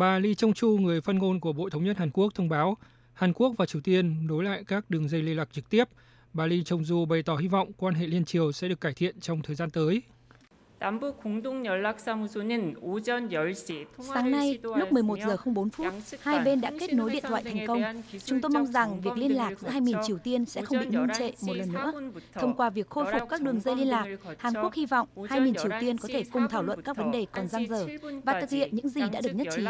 Bà Lee Chung Chu, người phát ngôn của Bộ Thống nhất Hàn Quốc thông báo Hàn Quốc và Triều Tiên nối lại các đường dây liên lạc trực tiếp. Bà Lee Chung Ju bày tỏ hy vọng quan hệ liên triều sẽ được cải thiện trong thời gian tới. Sáng nay, lúc 11 giờ 04 phút, hai bên đã kết nối điện thoại thành công. Chúng tôi mong rằng việc liên lạc giữa hai miền Triều Tiên sẽ không bị ngưng trệ một lần nữa. Thông qua việc khôi phục các đường dây liên lạc, Hàn Quốc hy vọng hai miền Triều Tiên có thể cùng thảo luận các vấn đề còn dang dở và thực hiện những gì đã được nhất trí.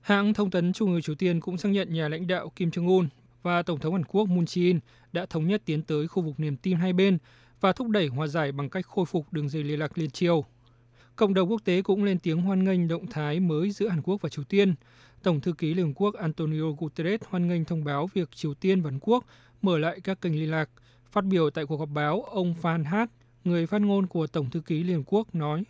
Hãng thông tấn Trung ương Triều Tiên cũng xác nhận nhà lãnh đạo Kim Jong-un và Tổng thống Hàn Quốc Moon Jae-in đã thống nhất tiến tới khu vực niềm tin hai bên và thúc đẩy hòa giải bằng cách khôi phục đường dây liên lạc liên triều. Cộng đồng quốc tế cũng lên tiếng hoan nghênh động thái mới giữa Hàn Quốc và Triều Tiên. Tổng thư ký Liên Hợp Quốc Antonio Guterres hoan nghênh thông báo việc Triều Tiên và Hàn Quốc mở lại các kênh liên lạc. Phát biểu tại cuộc họp báo, ông Phan Hát, người phát ngôn của Tổng thư ký Liên Hợp Quốc nói: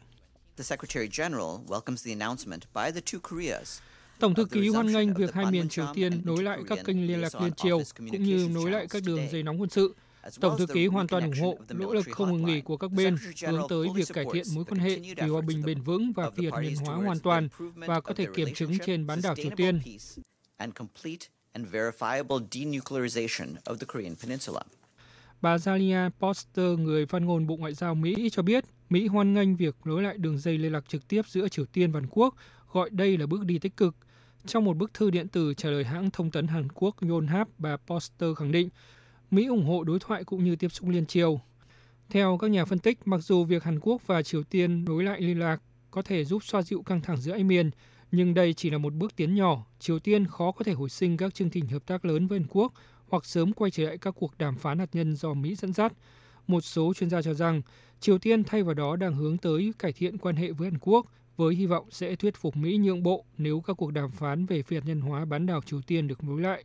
The Secretary General welcomes the announcement by the two Koreas Tổng thư ký hoan nghênh việc hai miền Triều Tiên nối lại các kênh liên lạc liên triều cũng như nối lại các đường dây nóng quân sự. Tổng thư ký hoàn toàn ủng hộ nỗ lực không ngừng nghỉ của các bên hướng tới việc cải thiện mối quan hệ vì hòa bình bền vững và phi hạt nhân hóa hoàn toàn và có thể kiểm chứng trên bán đảo Triều Tiên. Bà Zalia Poster, người phát ngôn Bộ Ngoại giao Mỹ cho biết Mỹ hoan nghênh việc nối lại đường dây liên lạc trực tiếp giữa Triều Tiên và Hàn Quốc, gọi đây là bước đi tích cực. Trong một bức thư điện tử trả lời hãng thông tấn Hàn Quốc Yonhap, bà Poster khẳng định Mỹ ủng hộ đối thoại cũng như tiếp xúc liên triều. Theo các nhà phân tích, mặc dù việc Hàn Quốc và Triều Tiên nối lại liên lạc có thể giúp xoa dịu căng thẳng giữa hai miền, nhưng đây chỉ là một bước tiến nhỏ. Triều Tiên khó có thể hồi sinh các chương trình hợp tác lớn với Hàn Quốc hoặc sớm quay trở lại các cuộc đàm phán hạt nhân do Mỹ dẫn dắt. Một số chuyên gia cho rằng Triều Tiên thay vào đó đang hướng tới cải thiện quan hệ với Hàn Quốc với hy vọng sẽ thuyết phục Mỹ nhượng bộ nếu các cuộc đàm phán về phi hạt nhân hóa bán đảo Triều Tiên được nối lại.